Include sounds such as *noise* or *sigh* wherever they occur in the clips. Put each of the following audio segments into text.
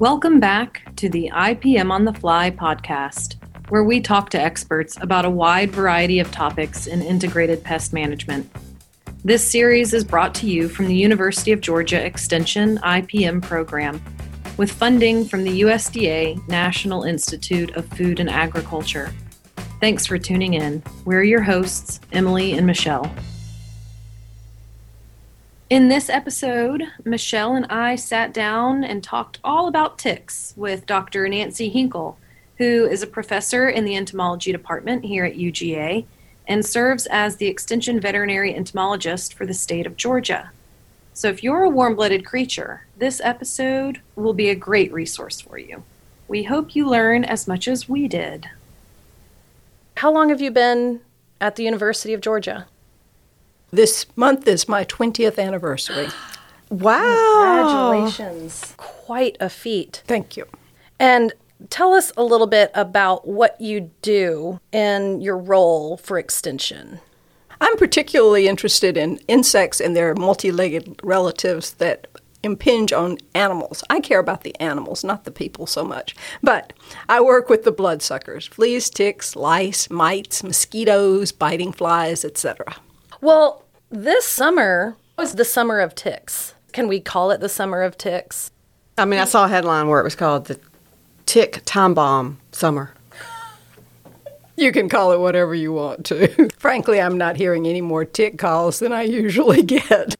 Welcome back to the IPM on the Fly podcast, where we talk to experts about a wide variety of topics in integrated pest management. This series is brought to you from the University of Georgia Extension IPM program with funding from the USDA National Institute of Food and Agriculture. Thanks for tuning in. We're your hosts, Emily and Michelle. In this episode, Michelle and I sat down and talked all about ticks with Dr. Nancy Hinkle, who is a professor in the entomology department here at UGA and serves as the extension veterinary entomologist for the state of Georgia. So, if you're a warm blooded creature, this episode will be a great resource for you. We hope you learn as much as we did. How long have you been at the University of Georgia? This month is my 20th anniversary. *gasps* wow. Congratulations. Quite a feat. Thank you. And tell us a little bit about what you do and your role for Extension. I'm particularly interested in insects and their multi legged relatives that impinge on animals. I care about the animals, not the people so much. But I work with the bloodsuckers fleas, ticks, lice, mites, mosquitoes, biting flies, etc. Well, this summer was the summer of ticks. Can we call it the summer of ticks? I mean, I saw a headline where it was called the Tick Time Bomb Summer. You can call it whatever you want to. *laughs* Frankly, I'm not hearing any more tick calls than I usually *laughs* get.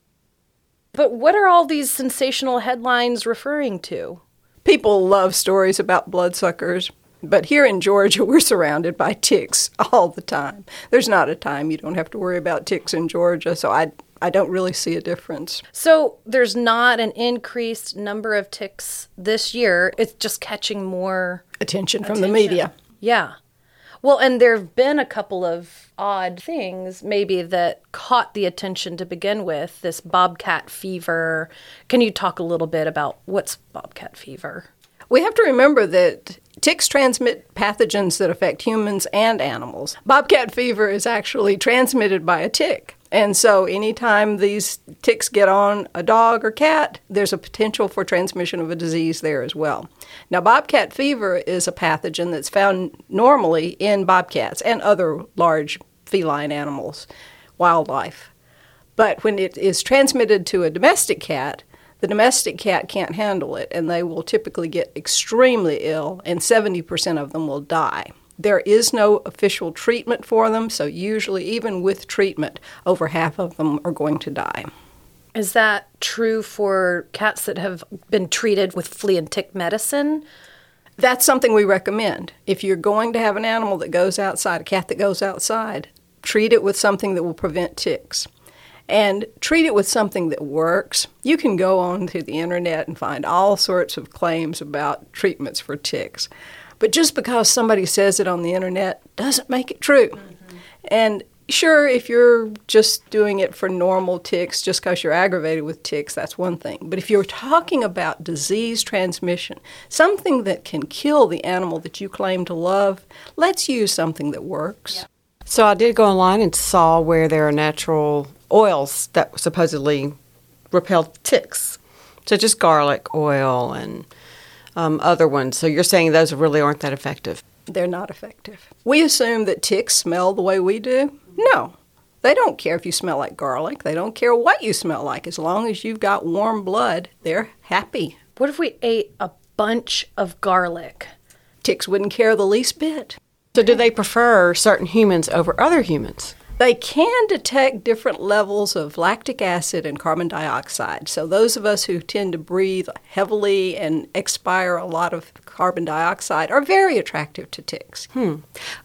But what are all these sensational headlines referring to? People love stories about bloodsuckers, but here in Georgia, we're surrounded by ticks all the time. There's not a time you don't have to worry about ticks in Georgia, so I, I don't really see a difference. So there's not an increased number of ticks this year. It's just catching more attention from attention. the media. Yeah. Well, and there have been a couple of odd things maybe that caught the attention to begin with this bobcat fever. Can you talk a little bit about what's bobcat fever? We have to remember that ticks transmit pathogens that affect humans and animals. Bobcat fever is actually transmitted by a tick. And so, anytime these ticks get on a dog or cat, there's a potential for transmission of a disease there as well. Now, bobcat fever is a pathogen that's found normally in bobcats and other large feline animals, wildlife. But when it is transmitted to a domestic cat, the domestic cat can't handle it, and they will typically get extremely ill, and 70% of them will die. There is no official treatment for them, so usually, even with treatment, over half of them are going to die. Is that true for cats that have been treated with flea and tick medicine? That's something we recommend. If you're going to have an animal that goes outside, a cat that goes outside, treat it with something that will prevent ticks and treat it with something that works. You can go on to the internet and find all sorts of claims about treatments for ticks. But just because somebody says it on the internet doesn't make it true. Mm-hmm. And sure, if you're just doing it for normal ticks, just because you're aggravated with ticks, that's one thing. But if you're talking about disease transmission, something that can kill the animal that you claim to love, let's use something that works. So I did go online and saw where there are natural oils that supposedly repel ticks, such as garlic oil and um, other ones. So you're saying those really aren't that effective? They're not effective. We assume that ticks smell the way we do. No. They don't care if you smell like garlic. They don't care what you smell like. As long as you've got warm blood, they're happy. What if we ate a bunch of garlic? Ticks wouldn't care the least bit. So, do they prefer certain humans over other humans? They can detect different levels of lactic acid and carbon dioxide. So, those of us who tend to breathe heavily and expire a lot of carbon dioxide are very attractive to ticks. Hmm.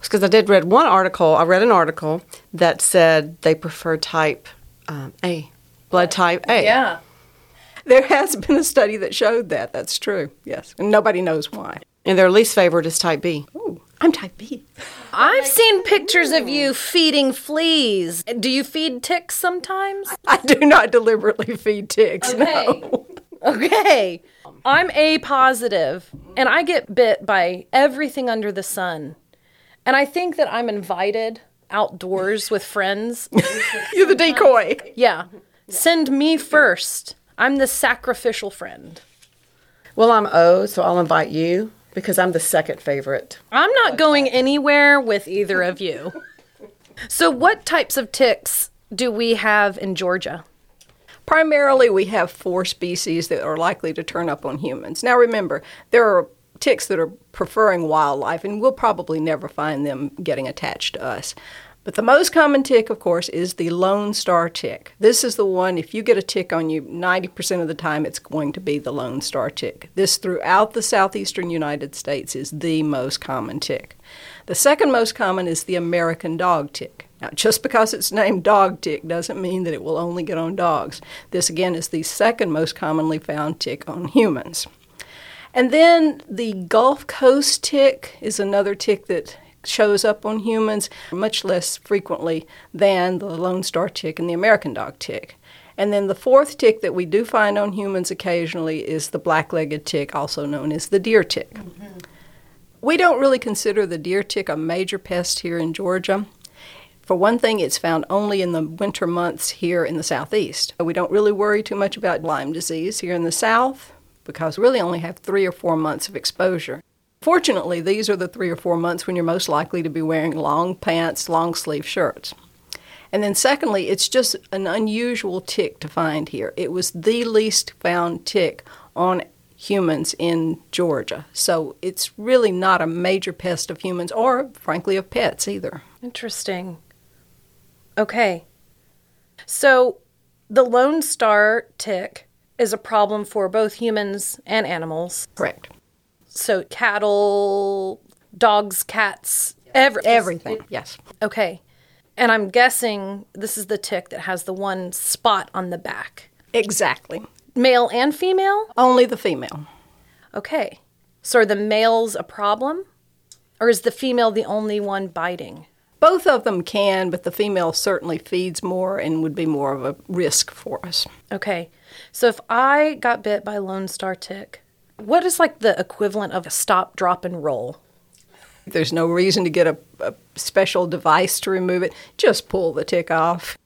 Because I did read one article, I read an article that said they prefer type um, A, blood type A. Yeah. There has been a study that showed that. That's true, yes. And nobody knows why. And their least favorite is type B. Ooh, I'm type B. I've seen pictures of you feeding fleas. Do you feed ticks sometimes? I do not deliberately feed ticks. Okay. No. Okay. I'm A positive, and I get bit by everything under the sun. And I think that I'm invited outdoors with friends. *laughs* You're the decoy. Yeah. Send me first. I'm the sacrificial friend. Well, I'm O, so I'll invite you because I'm the second favorite. I'm not going anywhere with either of you. So, what types of ticks do we have in Georgia? Primarily, we have four species that are likely to turn up on humans. Now, remember, there are ticks that are preferring wildlife, and we'll probably never find them getting attached to us. But the most common tick, of course, is the lone star tick. This is the one, if you get a tick on you, 90% of the time it's going to be the lone star tick. This, throughout the southeastern United States, is the most common tick. The second most common is the American dog tick. Now, just because it's named dog tick doesn't mean that it will only get on dogs. This, again, is the second most commonly found tick on humans. And then the Gulf Coast tick is another tick that shows up on humans much less frequently than the Lone Star tick and the American dog tick. And then the fourth tick that we do find on humans occasionally is the black legged tick, also known as the deer tick. Mm-hmm. We don't really consider the deer tick a major pest here in Georgia. For one thing, it's found only in the winter months here in the southeast. We don't really worry too much about Lyme disease here in the south because we really only have three or four months of exposure. Fortunately, these are the three or four months when you're most likely to be wearing long pants, long sleeve shirts. And then, secondly, it's just an unusual tick to find here. It was the least found tick on humans in Georgia. So it's really not a major pest of humans or, frankly, of pets either. Interesting. Okay. So the Lone Star tick is a problem for both humans and animals. Correct. So cattle, dogs, cats, every- everything. Yes. Okay. And I'm guessing this is the tick that has the one spot on the back. Exactly. Male and female? Only the female. Okay. So are the males a problem? Or is the female the only one biting? Both of them can, but the female certainly feeds more and would be more of a risk for us. Okay. So if I got bit by Lone Star tick, what is like the equivalent of a stop, drop, and roll? There's no reason to get a, a special device to remove it. Just pull the tick off.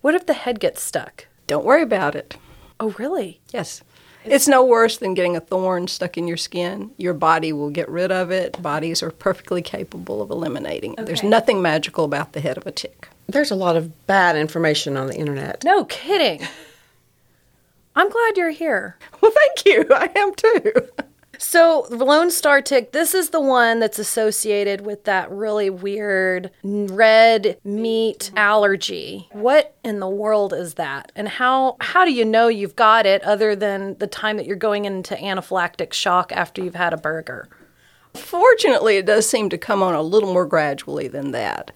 What if the head gets stuck? Don't worry about it. Oh, really? Yes. It's no worse than getting a thorn stuck in your skin. Your body will get rid of it. Bodies are perfectly capable of eliminating it. Okay. There's nothing magical about the head of a tick. There's a lot of bad information on the internet. No kidding. I'm glad you're here. Well, thank you. *laughs* I am too. So, the Lone Star tick, this is the one that's associated with that really weird red meat allergy. What in the world is that? And how how do you know you've got it other than the time that you're going into anaphylactic shock after you've had a burger? Fortunately, it does seem to come on a little more gradually than that.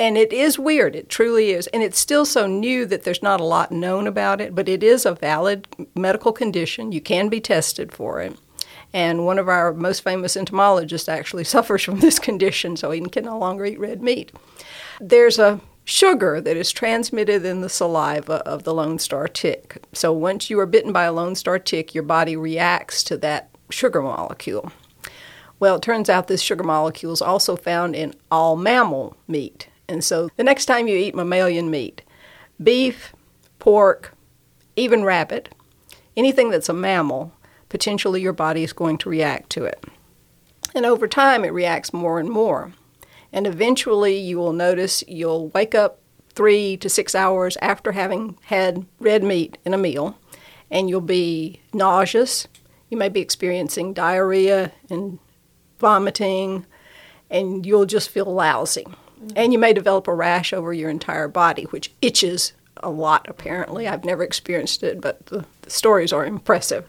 And it is weird, it truly is. And it's still so new that there's not a lot known about it, but it is a valid medical condition. You can be tested for it. And one of our most famous entomologists actually *laughs* suffers from this condition, so he can no longer eat red meat. There's a sugar that is transmitted in the saliva of the Lone Star tick. So once you are bitten by a Lone Star tick, your body reacts to that sugar molecule. Well, it turns out this sugar molecule is also found in all mammal meat. And so the next time you eat mammalian meat, beef, pork, even rabbit, anything that's a mammal, potentially your body is going to react to it. And over time, it reacts more and more. And eventually, you will notice you'll wake up three to six hours after having had red meat in a meal, and you'll be nauseous. You may be experiencing diarrhea and vomiting, and you'll just feel lousy. And you may develop a rash over your entire body, which itches a lot, apparently. I've never experienced it, but the, the stories are impressive.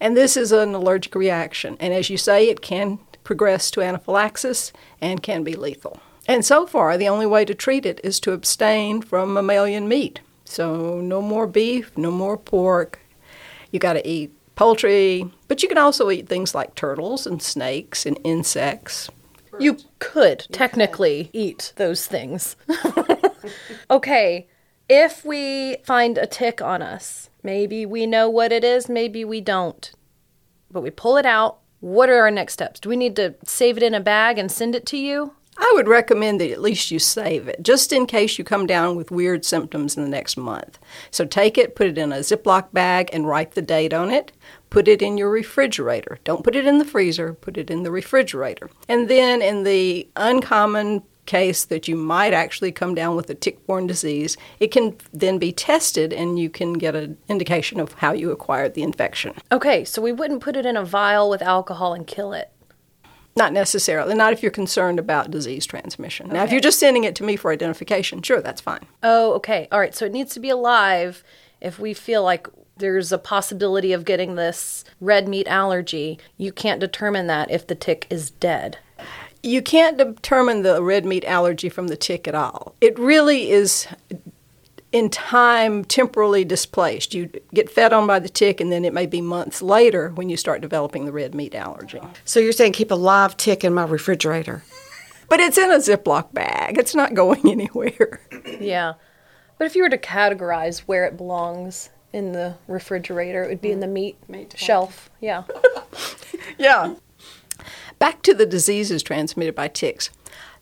And this is an allergic reaction. And as you say, it can progress to anaphylaxis and can be lethal. And so far, the only way to treat it is to abstain from mammalian meat. So, no more beef, no more pork. You got to eat poultry, but you can also eat things like turtles and snakes and insects. You could technically eat those things. *laughs* okay, if we find a tick on us, maybe we know what it is, maybe we don't, but we pull it out. What are our next steps? Do we need to save it in a bag and send it to you? I would recommend that at least you save it, just in case you come down with weird symptoms in the next month. So take it, put it in a Ziploc bag, and write the date on it. Put it in your refrigerator. Don't put it in the freezer, put it in the refrigerator. And then, in the uncommon case that you might actually come down with a tick borne disease, it can then be tested and you can get an indication of how you acquired the infection. Okay, so we wouldn't put it in a vial with alcohol and kill it. Not necessarily, not if you're concerned about disease transmission. Now, if you're just sending it to me for identification, sure, that's fine. Oh, okay. All right. So it needs to be alive if we feel like there's a possibility of getting this red meat allergy. You can't determine that if the tick is dead. You can't determine the red meat allergy from the tick at all. It really is in time temporally displaced. You get fed on by the tick, and then it may be months later when you start developing the red meat allergy. So you're saying keep a live tick in my refrigerator? But it's in a Ziploc bag, it's not going *laughs* anywhere. Yeah. But if you were to categorize where it belongs in the refrigerator, it would be in the mm. meat, shelf. Yeah. *laughs* Yeah. Back to the diseases transmitted by ticks.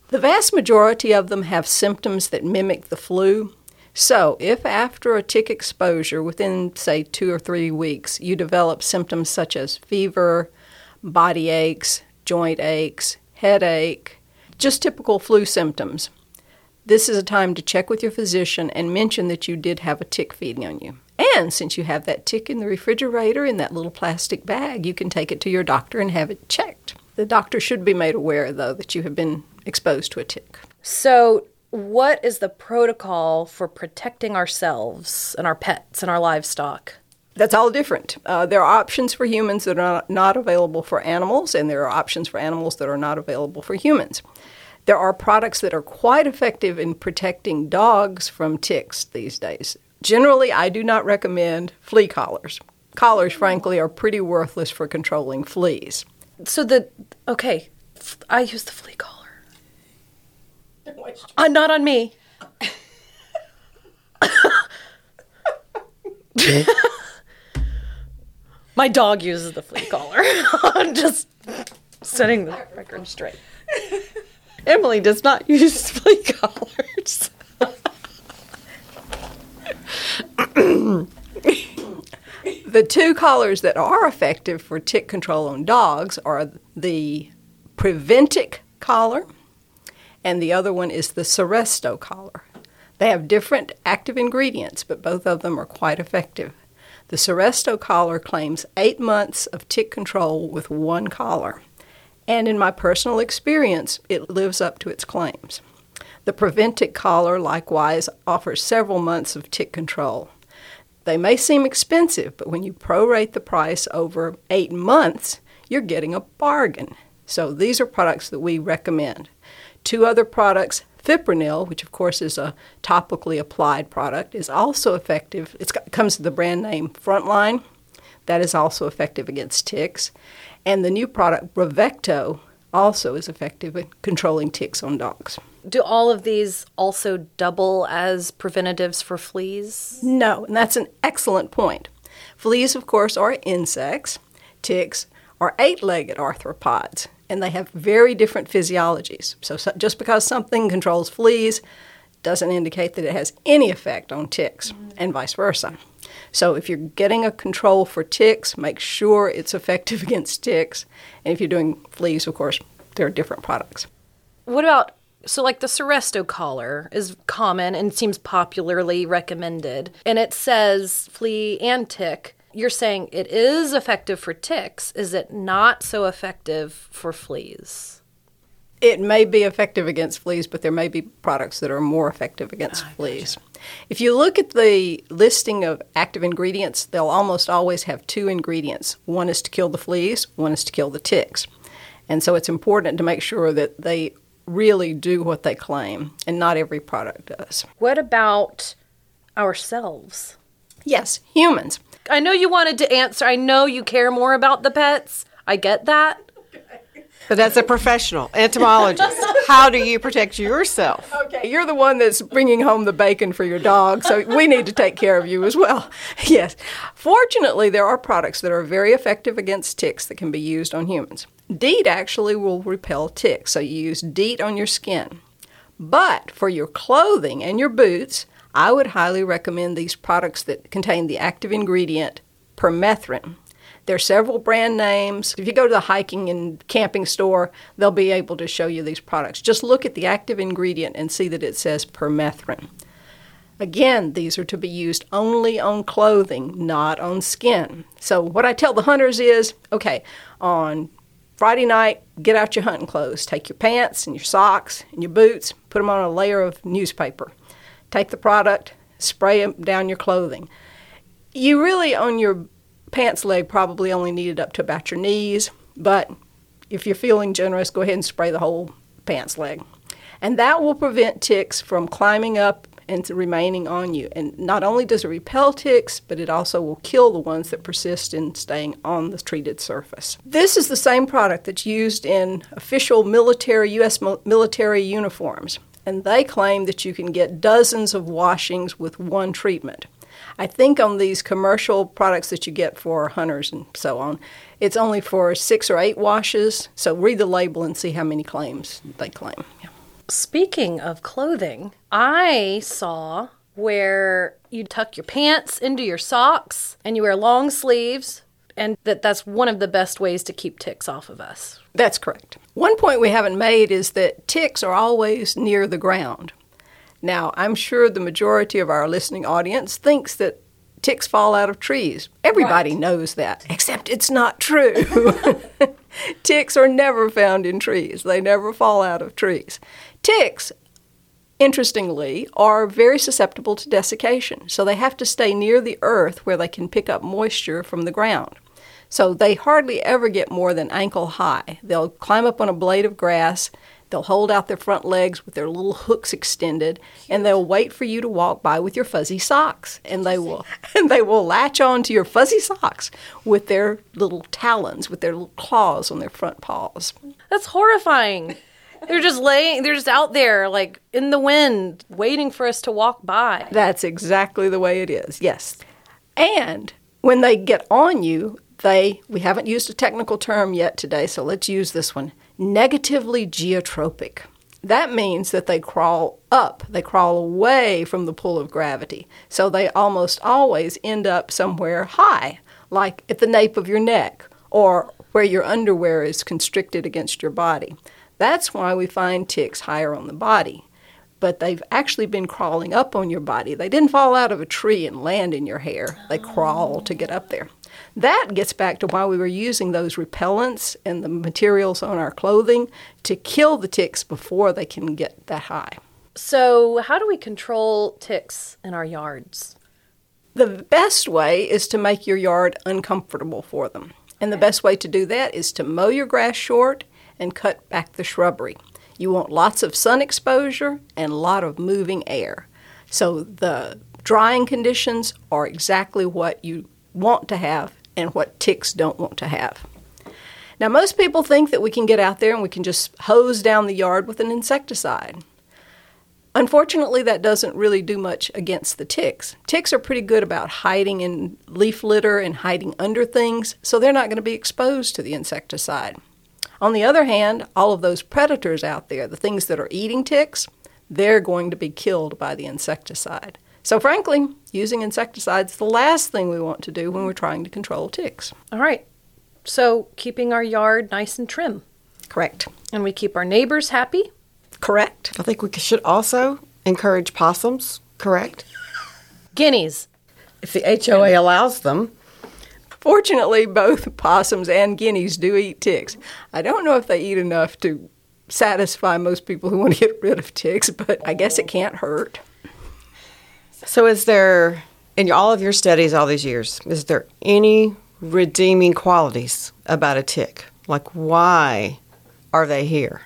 The vast majority of them have symptoms that mimic the flu. So, if after a tick exposure within, say, two or three weeks, you develop symptoms such as fever, body aches, joint aches, headache, just typical flu symptoms, this is a time to check with your physician and mention that you did have a tick feeding on you. And since you have that tick in the refrigerator in that little plastic bag, you can take it to your doctor and have it checked. The doctor should be made aware, though, that you have been exposed to a tick. So, what is the protocol for protecting ourselves and our pets and our livestock? That's all different. Uh, there are options for humans that are not, not available for animals, and there are options for animals that are not available for humans. There are products that are quite effective in protecting dogs from ticks these days. Generally, I do not recommend flea collars. Collars, frankly, are pretty worthless for controlling fleas. So, the. Okay. I use the flea collar. *laughs* Uh, not on me. *laughs* My dog uses the flea collar. *laughs* I'm just setting the record straight. Emily does not use flea collars. The two collars that are effective for tick control on dogs are the Preventic collar, and the other one is the Seresto collar. They have different active ingredients, but both of them are quite effective. The Seresto collar claims eight months of tick control with one collar, and in my personal experience, it lives up to its claims. The Preventic collar likewise offers several months of tick control. They may seem expensive, but when you prorate the price over eight months, you're getting a bargain. So these are products that we recommend. Two other products, Fipronil, which of course is a topically applied product, is also effective. It comes with the brand name Frontline. That is also effective against ticks. And the new product, Bravecto, also is effective at controlling ticks on dogs. Do all of these also double as preventatives for fleas? No, and that's an excellent point. Fleas, of course, are insects. Ticks are eight legged arthropods, and they have very different physiologies. So, so, just because something controls fleas doesn't indicate that it has any effect on ticks, and vice versa. So, if you're getting a control for ticks, make sure it's effective *laughs* against ticks. And if you're doing fleas, of course, there are different products. What about so like the Seresto collar is common and seems popularly recommended and it says flea and tick. You're saying it is effective for ticks. Is it not so effective for fleas? It may be effective against fleas, but there may be products that are more effective against ah, fleas. If you look at the listing of active ingredients, they'll almost always have two ingredients. One is to kill the fleas, one is to kill the ticks. And so it's important to make sure that they really do what they claim, and not every product does. What about ourselves? Yes, humans. I know you wanted to answer. I know you care more about the pets. I get that. *laughs* But as a professional entomologist, how do you protect yourself? Okay, you're the one that's bringing home the bacon for your dog, so we need to take care of you as well. *laughs* Yes. Fortunately, there are products that are very effective against ticks that can be used on humans. DEET actually will repel ticks, so you use DEET on your skin. But for your clothing and your boots, I would highly recommend these products that contain the active ingredient permethrin. There are several brand names. If you go to the hiking and camping store, they'll be able to show you these products. Just look at the active ingredient and see that it says permethrin. Again, these are to be used only on clothing, not on skin. So, what I tell the hunters is okay, on Friday night, get out your hunting clothes. Take your pants and your socks and your boots, put them on a layer of newspaper. Take the product, spray them down your clothing. You really, on your pants leg, probably only need it up to about your knees, but if you're feeling generous, go ahead and spray the whole pants leg. And that will prevent ticks from climbing up and remaining on you. And not only does it repel ticks, but it also will kill the ones that persist in staying on the treated surface. This is the same product that's used in official military, U.S. military uniforms. And they claim that you can get dozens of washings with one treatment. I think on these commercial products that you get for hunters and so on, it's only for six or eight washes. So read the label and see how many claims they claim. Yeah. Speaking of clothing, I saw where you tuck your pants into your socks and you wear long sleeves and that that's one of the best ways to keep ticks off of us. That's correct. One point we haven't made is that ticks are always near the ground. Now, I'm sure the majority of our listening audience thinks that ticks fall out of trees. Everybody right. knows that, except it's not true. *laughs* ticks are never found in trees. They never fall out of trees. Ticks, interestingly, are very susceptible to desiccation, so they have to stay near the earth where they can pick up moisture from the ground. So they hardly ever get more than ankle high. They'll climb up on a blade of grass, they'll hold out their front legs with their little hooks extended, and they'll wait for you to walk by with your fuzzy socks. And they will *laughs* and they will latch on to your fuzzy socks with their little talons, with their little claws on their front paws. That's horrifying. They're just laying, they're just out there, like in the wind, waiting for us to walk by. That's exactly the way it is, yes. And when they get on you, they, we haven't used a technical term yet today, so let's use this one negatively geotropic. That means that they crawl up, they crawl away from the pull of gravity. So they almost always end up somewhere high, like at the nape of your neck or where your underwear is constricted against your body. That's why we find ticks higher on the body. But they've actually been crawling up on your body. They didn't fall out of a tree and land in your hair, they crawl to get up there. That gets back to why we were using those repellents and the materials on our clothing to kill the ticks before they can get that high. So, how do we control ticks in our yards? The best way is to make your yard uncomfortable for them. And the best way to do that is to mow your grass short and cut back the shrubbery. You want lots of sun exposure and a lot of moving air. So the drying conditions are exactly what you want to have and what ticks don't want to have. Now, most people think that we can get out there and we can just hose down the yard with an insecticide. Unfortunately, that doesn't really do much against the ticks. Ticks are pretty good about hiding in leaf litter and hiding under things, so they're not going to be exposed to the insecticide. On the other hand, all of those predators out there, the things that are eating ticks, they're going to be killed by the insecticide. So, frankly, using insecticides is the last thing we want to do when we're trying to control ticks. All right. So, keeping our yard nice and trim. Correct. And we keep our neighbors happy. Correct. I think we should also encourage possums. Correct. Guineas. If the HOA allows them. Fortunately, both possums and guineas do eat ticks. I don't know if they eat enough to satisfy most people who want to get rid of ticks, but I guess it can't hurt. So, is there, in all of your studies all these years, is there any redeeming qualities about a tick? Like, why are they here?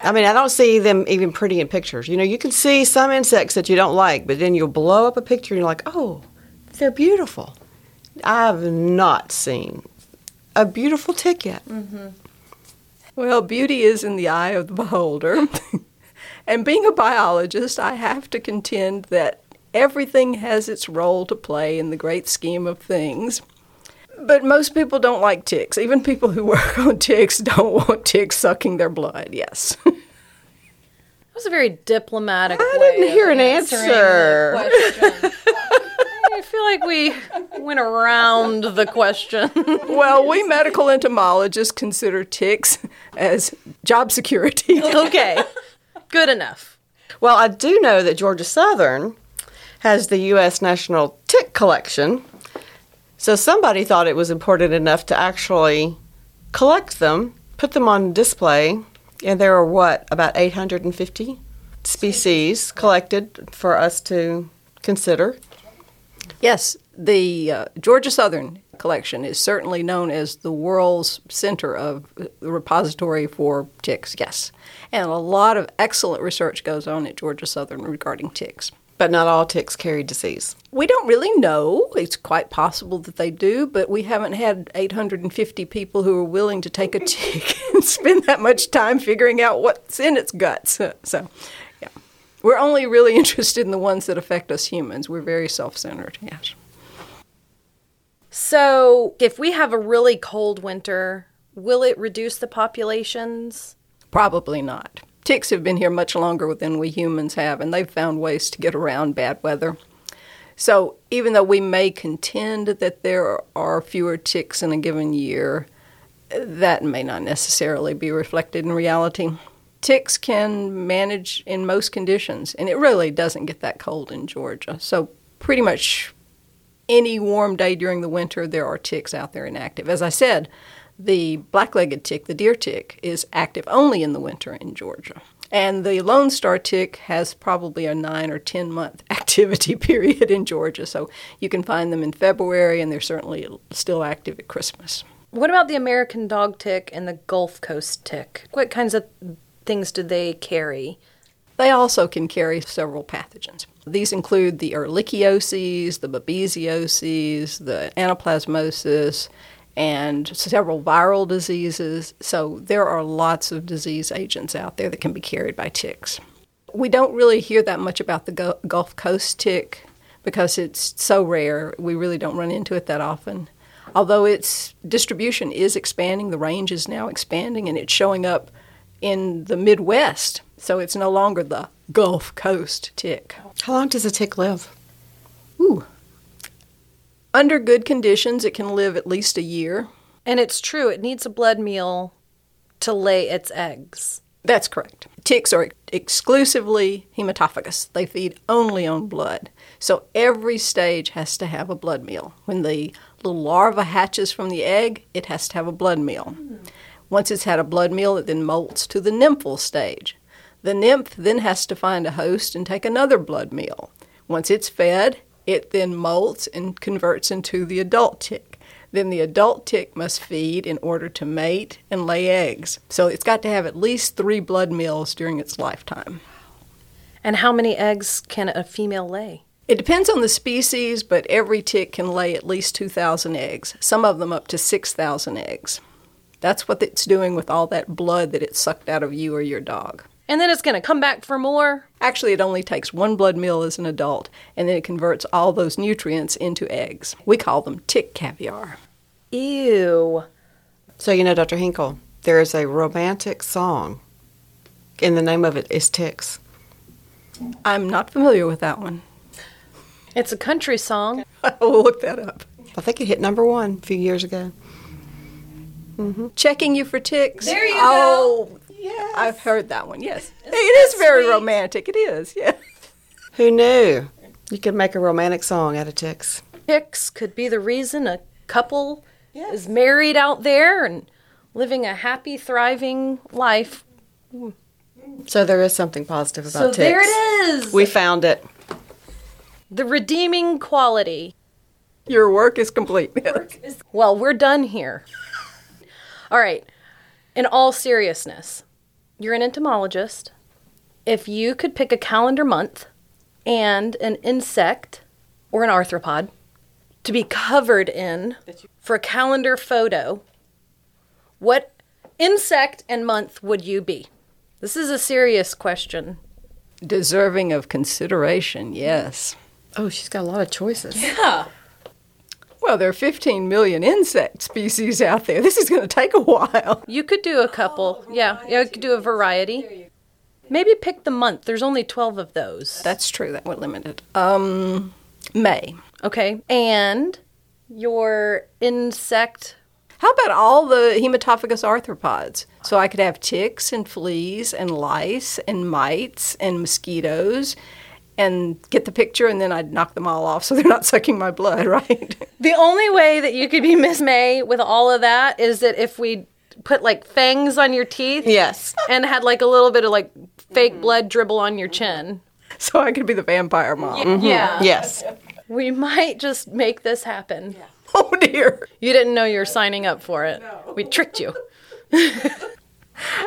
I mean, I don't see them even pretty in pictures. You know, you can see some insects that you don't like, but then you'll blow up a picture and you're like, oh, they're beautiful. I've not seen a beautiful tick yet. Mm-hmm. Well, beauty is in the eye of the beholder. *laughs* and being a biologist, I have to contend that everything has its role to play in the great scheme of things. But most people don't like ticks. Even people who *laughs* work on ticks don't want ticks sucking their blood, yes. That was a very diplomatic I didn't hear an answer. *laughs* I feel feel like we went around the question. Well, we medical entomologists consider ticks as job security. okay, good enough. Well, I do know that Georgia Southern has the U.S. National Tick Collection. So somebody thought it was important enough to actually collect them, put them on display, and there are what, about 850 species collected for us to consider. Yes, the uh, Georgia Southern collection is certainly known as the world's center of the repository for ticks, yes. And a lot of excellent research goes on at Georgia Southern regarding ticks. But not all ticks carry disease. We don't really know. It's quite possible that they do, but we haven't had 850 people who are willing to take a *laughs* tick and spend that much time figuring out what's in its guts. So, yeah. We're only really *laughs* interested in the ones that affect us humans. We're very self centered, yes. So, if we have a really cold winter, will it reduce the populations? Probably not. Ticks have been here much longer than we humans have, and they've found ways to get around bad weather. So, even though we may contend that there are fewer ticks in a given year, that may not necessarily be reflected in reality. Ticks can manage in most conditions, and it really doesn't get that cold in Georgia. So, pretty much any warm day during the winter, there are ticks out there inactive. As I said, the black legged tick, the deer tick, is active only in the winter in Georgia. And the Lone Star tick has probably a nine or 10 month *laughs* activity period in Georgia. So you can find them in February, and they're certainly still active at Christmas. What about the American dog tick and the Gulf Coast tick? What kinds of things do they carry? They also can carry several pathogens. These include the ehrlichioses, the babesioses, the anaplasmosis, and several viral diseases. So there are lots of disease agents out there that can be carried by ticks. We don't really hear that much about the Gulf Coast tick because it's so rare. We really don't run into it that often. Although its distribution is expanding, the range is now expanding and it's showing up in the Midwest. So it's no longer the Gulf Coast tick. How long does a tick live? Ooh. Under good conditions, it can live at least a year. And it's true, it needs a blood meal to lay its eggs. That's correct. Ticks are exclusively hematophagous. They feed only on blood. So every stage has to have a blood meal. When the little larva hatches from the egg, it has to have a blood meal. Once it's had a blood meal, it then molts to the nymphal stage. The nymph then has to find a host and take another blood meal. Once it's fed, it then molts and converts into the adult tick. Then the adult tick must feed in order to mate and lay eggs. So it's got to have at least three blood meals during its lifetime. And how many eggs can a female lay? It depends on the species, but every tick can lay at least 2,000 eggs, some of them up to 6,000 eggs. That's what it's doing with all that blood that it sucked out of you or your dog. And then it's going to come back for more? Actually, it only takes one blood meal as an adult, and then it converts all those nutrients into eggs. We call them tick caviar. Ew. So, you know, Dr. Hinkle, there is a romantic song, and the name of it is Ticks. I'm not familiar with that one. It's a country song. *laughs* I'll look that up. I think it hit number one a few years ago. Mm-hmm. Checking you for ticks. There you oh, go. Yes. I've heard that one, yes. Isn't it is very sweet? romantic. It is, yes. Who knew? You could make a romantic song out of ticks. Ticks could be the reason a couple yes. is married out there and living a happy, thriving life. So there is something positive about so ticks. there it is. We found it. The redeeming quality. Your work is complete. well, we're done here. All right. In all seriousness, you're an entomologist. If you could pick a calendar month and an insect or an arthropod to be covered in for a calendar photo, what insect and month would you be? This is a serious question. Deserving of consideration, yes. Oh, she's got a lot of choices. Yeah. Well, there are 15 million insect species out there. This is going to take a while. You could do a couple. Yeah, yeah, you could do a variety. Maybe pick the month. There's only 12 of those. That's true. That would limit it. Um, May. Okay. And your insect. How about all the hematophagous arthropods? So I could have ticks and fleas and lice and mites and mosquitoes and get the picture and then I'd knock them all off so they're not sucking my blood, *laughs* right? The only way that you could be Miss May with all of that is that if we put like fangs on your teeth Yes. and had like a little bit of like fake mm-hmm. blood dribble on your chin. so I could be the vampire mom. Mm-hmm. Yeah. Yes. We might just make this happen. *laughs* Oh dear. You didn't know you were signing up for it. We tricked you. *laughs*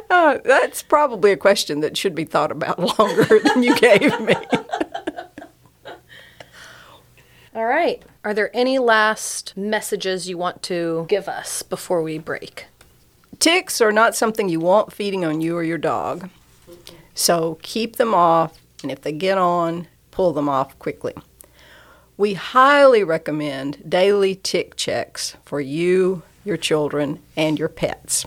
Uh, that's probably a question that should be thought about *laughs* longer than you gave me. All right. Are there any last messages you want to give us before we break? Ticks are not something you want feeding on you or your dog. So keep them off, and if they get on, pull them off quickly. We highly recommend daily tick checks for you, your children, and your pets.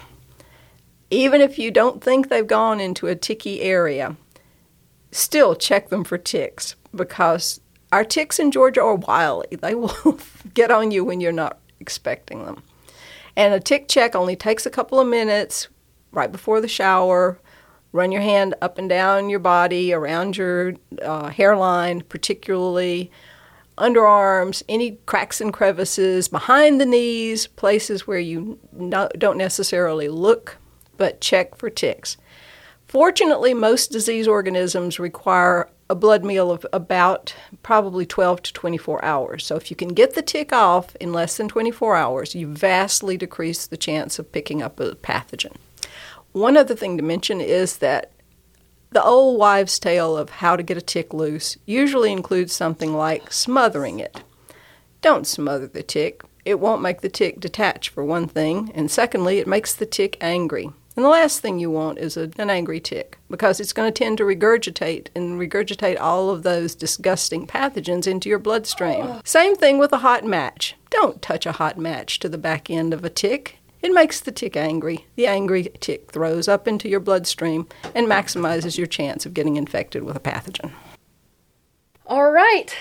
Even if you don't think they've gone into a ticky area, still check them for ticks because our ticks in Georgia are wily. *laughs* They will *laughs* get on you when you're not expecting them. And a tick check only takes a couple of minutes right before the shower. Run your hand up and down your body, around your uh, hairline, particularly underarms, any cracks and crevices, behind the knees, places where you no, don't necessarily look, but check for ticks. Fortunately, most disease organisms require a blood meal of about probably 12 to 24 hours. So if you can get the tick off in less than 24 hours, you vastly decrease the chance of picking up a pathogen. One other thing to mention is that the old wives' tale of how to get a tick loose usually includes something like smothering it. Don't smother the tick. It won't make the tick detach, for one thing, and secondly, it makes the tick angry. And the last thing you want is a, an angry tick because it's going to tend to regurgitate and regurgitate all of those disgusting pathogens into your bloodstream. Oh. Same thing with a hot match. Don't touch a hot match to the back end of a tick. It makes the tick angry. The angry tick throws up into your bloodstream and maximizes your chance of getting infected with a pathogen. All right.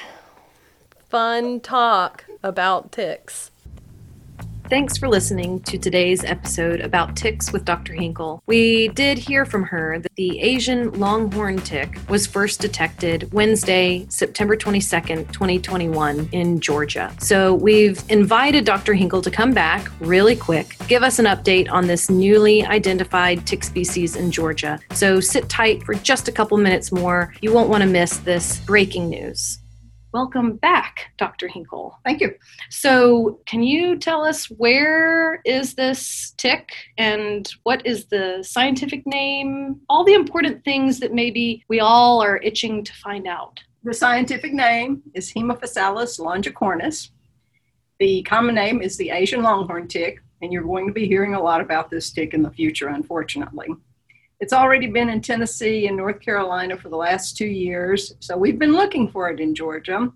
Fun talk about ticks. Thanks for listening to today's episode about ticks with Dr. Hinkle. We did hear from her that the Asian longhorn tick was first detected Wednesday, September 22nd, 2021, in Georgia. So we've invited Dr. Hinkle to come back really quick, give us an update on this newly identified tick species in Georgia. So sit tight for just a couple minutes more. You won't want to miss this breaking news. Welcome back, Dr. Hinkle. Thank you. So, can you tell us where is this tick and what is the scientific name? All the important things that maybe we all are itching to find out. The scientific name is Haemaphysalis longicornis. The common name is the Asian longhorn tick, and you're going to be hearing a lot about this tick in the future, unfortunately. It's already been in Tennessee and North Carolina for the last two years, so we've been looking for it in Georgia.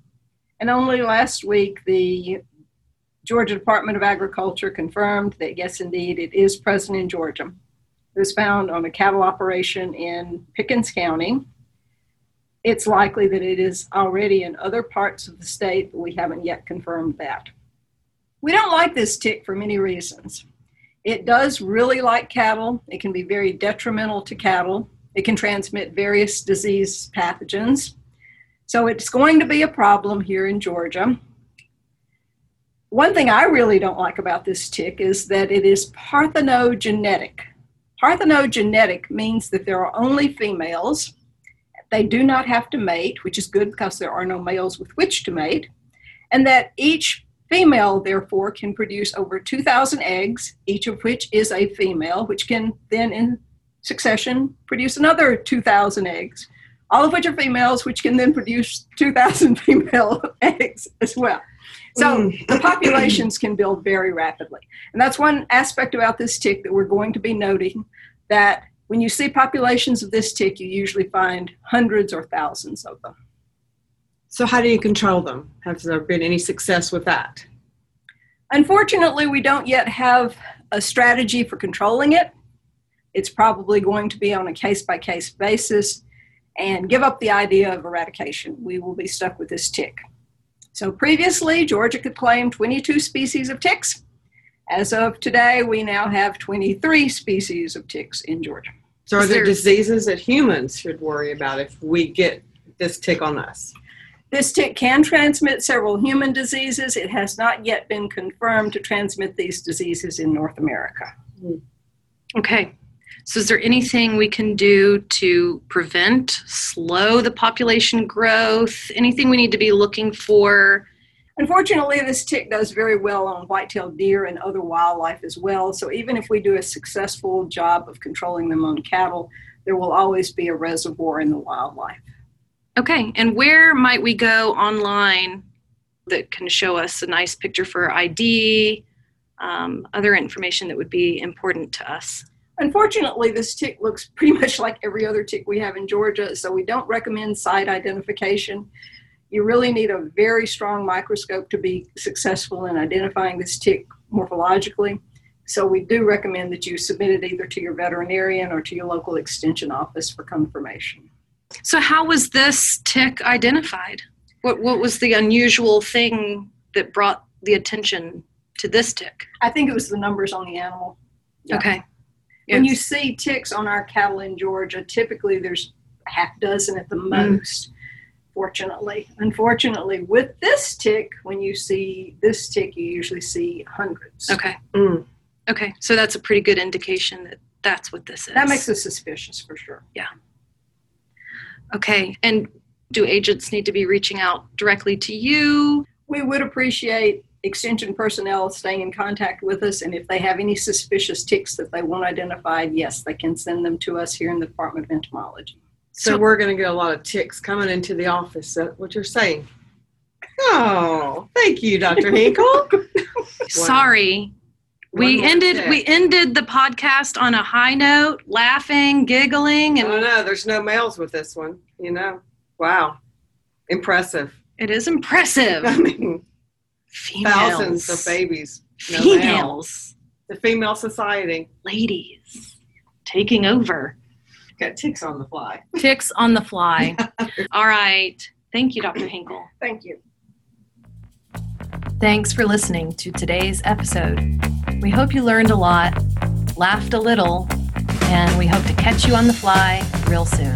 And only last week, the Georgia Department of Agriculture confirmed that yes, indeed, it is present in Georgia. It was found on a cattle operation in Pickens County. It's likely that it is already in other parts of the state, but we haven't yet confirmed that. We don't like this tick for many reasons. It does really like cattle. It can be very detrimental to cattle. It can transmit various disease pathogens. So it's going to be a problem here in Georgia. One thing I really don't like about this tick is that it is parthenogenetic. Parthenogenetic means that there are only females. They do not have to mate, which is good because there are no males with which to mate, and that each female, therefore, can produce over 2,000 eggs, each of which is a female, which can then in succession produce another 2,000 eggs, all of which are females, which can then produce 2,000 *laughs* female eggs as well. So mm. the populations can build very rapidly. And that's one aspect about this tick that we're going to be noting that when you see populations of this tick, you usually find hundreds or thousands of them. So, how do you control them? Has there been any success with that? Unfortunately, we don't yet have a strategy for controlling it. It's probably going to be on a case by case basis and give up the idea of eradication. We will be stuck with this tick. So previously, Georgia could claim 22 species of ticks. As of today, we now have 23 species of ticks in Georgia. So, are there there- diseases that humans should worry about if we get this tick on us? This tick can transmit several human diseases. It has not yet been confirmed to transmit these diseases in North America. Hmm. Okay. So, is there anything we can do to prevent, slow the population growth? Anything we need to be looking for? Unfortunately, this tick does very well on white-tailed deer and other wildlife as well. So even if we do a successful job of controlling them on cattle, there will always be a reservoir in the wildlife. Okay. And where might we go online that can show us a nice picture for ID, um, other information that would be important to us? Unfortunately, this tick looks *laughs* pretty much like every other tick we have in Georgia, so we don't recommend sight identification. You really need a very strong microscope to be successful in identifying this tick morphologically. So we do recommend that you submit it either to your veterinarian or to your local extension office for confirmation. So, how was this tick identified? What, what was the unusual thing that brought the attention to this tick? I think it was the numbers on the animal. Yeah. Okay. When you see ticks on our cattle in Georgia, typically there's a half dozen at the Mm. most. Fortunately, unfortunately, with this tick, when you see this tick, you usually see hundreds. Okay. Mm. Okay. So that's a pretty good indication that that's what this is. That makes us suspicious for sure. Okay. And do agents need to be reaching out directly to you? We would appreciate extension personnel staying in contact with us, and if they have any suspicious ticks that they want identified, yes, they can send them to us here in the Department of Entomology. So, So- we're going to get a lot of ticks coming into the office. Is what you're saying? Oh, thank you, Dr. *laughs* Hinkle. *laughs* Sorry. We ended we ended the podcast on a high note, laughing, giggling, I and don't know. There's no males with this one. You know. Wow. Impressive. it is impressive. *laughs* I mean, Females. thousands of babies. No male. Females. The female society Ladies. Taking over. got ticks on the fly. Ticks on the fly. *laughs* All right. Thank you, Dr. Hinkle. Thank you. Thanks for listening to today's episode. We hope you learned a lot, laughed a little, and we hope to catch you on the fly real soon.